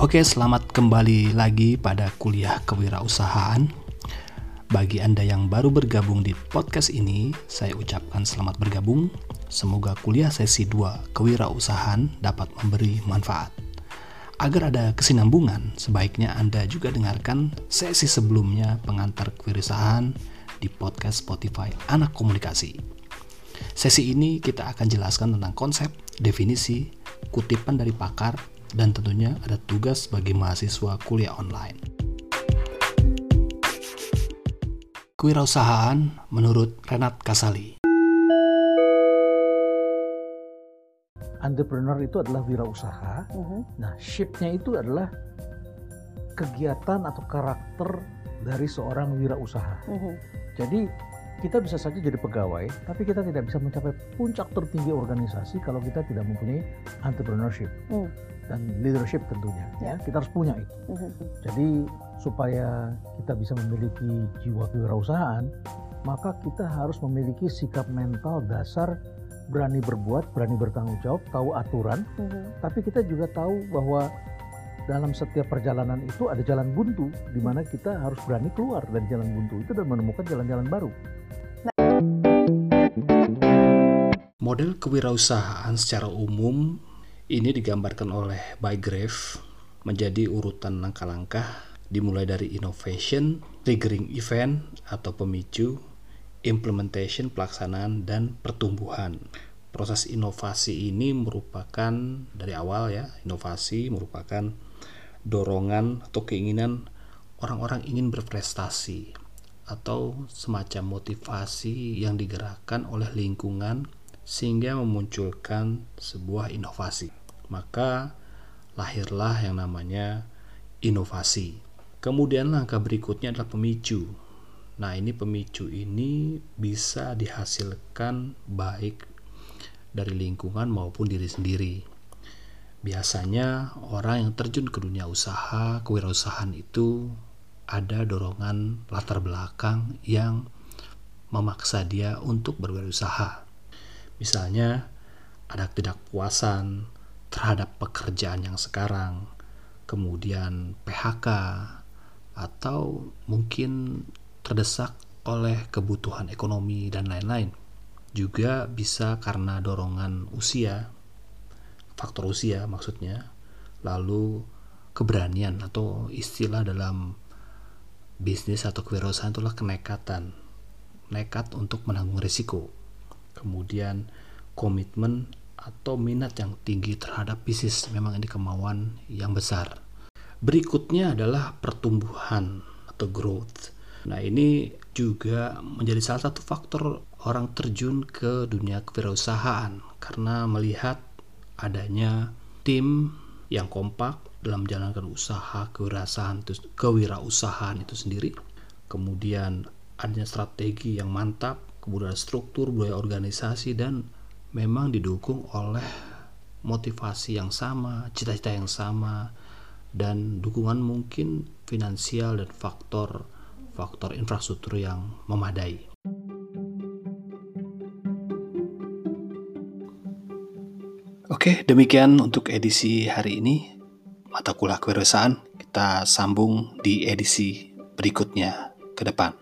Oke, selamat kembali lagi pada kuliah kewirausahaan. Bagi Anda yang baru bergabung di podcast ini, saya ucapkan selamat bergabung. Semoga kuliah sesi 2 kewirausahaan dapat memberi manfaat. Agar ada kesinambungan, sebaiknya Anda juga dengarkan sesi sebelumnya pengantar kewirausahaan di podcast Spotify Anak Komunikasi. Sesi ini kita akan jelaskan tentang konsep, definisi, kutipan dari pakar, dan tentunya ada tugas bagi mahasiswa kuliah online. Kewirausahaan menurut Renat Kasali. Entrepreneur itu adalah wirausaha. Uh -huh. Nah, shape-nya itu adalah kegiatan atau karakter dari seorang wirausaha. Uh -huh. Jadi kita bisa saja jadi pegawai, tapi kita tidak bisa mencapai puncak tertinggi organisasi kalau kita tidak mempunyai entrepreneurship mm. dan leadership tentunya. Yeah. Ya, kita harus punya itu. Mm -hmm. Jadi supaya kita bisa memiliki jiwa kewirausahaan, maka kita harus memiliki sikap mental dasar berani berbuat, berani bertanggung jawab, tahu aturan, mm -hmm. tapi kita juga tahu bahwa dalam setiap perjalanan itu ada jalan buntu di mana kita harus berani keluar dari jalan buntu itu dan menemukan jalan-jalan baru. Model kewirausahaan secara umum ini digambarkan oleh Bygrave menjadi urutan langkah-langkah dimulai dari innovation, triggering event atau pemicu, implementation pelaksanaan dan pertumbuhan. Proses inovasi ini merupakan dari awal ya, inovasi merupakan dorongan atau keinginan orang-orang ingin berprestasi atau semacam motivasi yang digerakkan oleh lingkungan sehingga memunculkan sebuah inovasi. Maka lahirlah yang namanya inovasi. Kemudian langkah berikutnya adalah pemicu. Nah, ini pemicu ini bisa dihasilkan baik dari lingkungan maupun diri sendiri. Biasanya orang yang terjun ke dunia usaha, kewirausahaan itu ada dorongan latar belakang yang memaksa dia untuk berwirausaha. Misalnya, ada ketidakpuasan terhadap pekerjaan yang sekarang, kemudian PHK, atau mungkin terdesak oleh kebutuhan ekonomi dan lain-lain. Juga bisa karena dorongan usia, faktor usia maksudnya, lalu keberanian atau istilah dalam bisnis atau kewirausahaan itulah kenekatan. Nekat untuk menanggung risiko kemudian komitmen atau minat yang tinggi terhadap bisnis memang ini kemauan yang besar. Berikutnya adalah pertumbuhan atau growth. Nah, ini juga menjadi salah satu faktor orang terjun ke dunia kewirausahaan karena melihat adanya tim yang kompak dalam menjalankan usaha kewirausahaan itu, kewirausahaan itu sendiri. Kemudian adanya strategi yang mantap kemudian struktur budaya organisasi dan memang didukung oleh motivasi yang sama, cita-cita yang sama, dan dukungan mungkin finansial dan faktor faktor infrastruktur yang memadai. Oke, demikian untuk edisi hari ini. Mata kuliah kewirausahaan kita sambung di edisi berikutnya ke depan.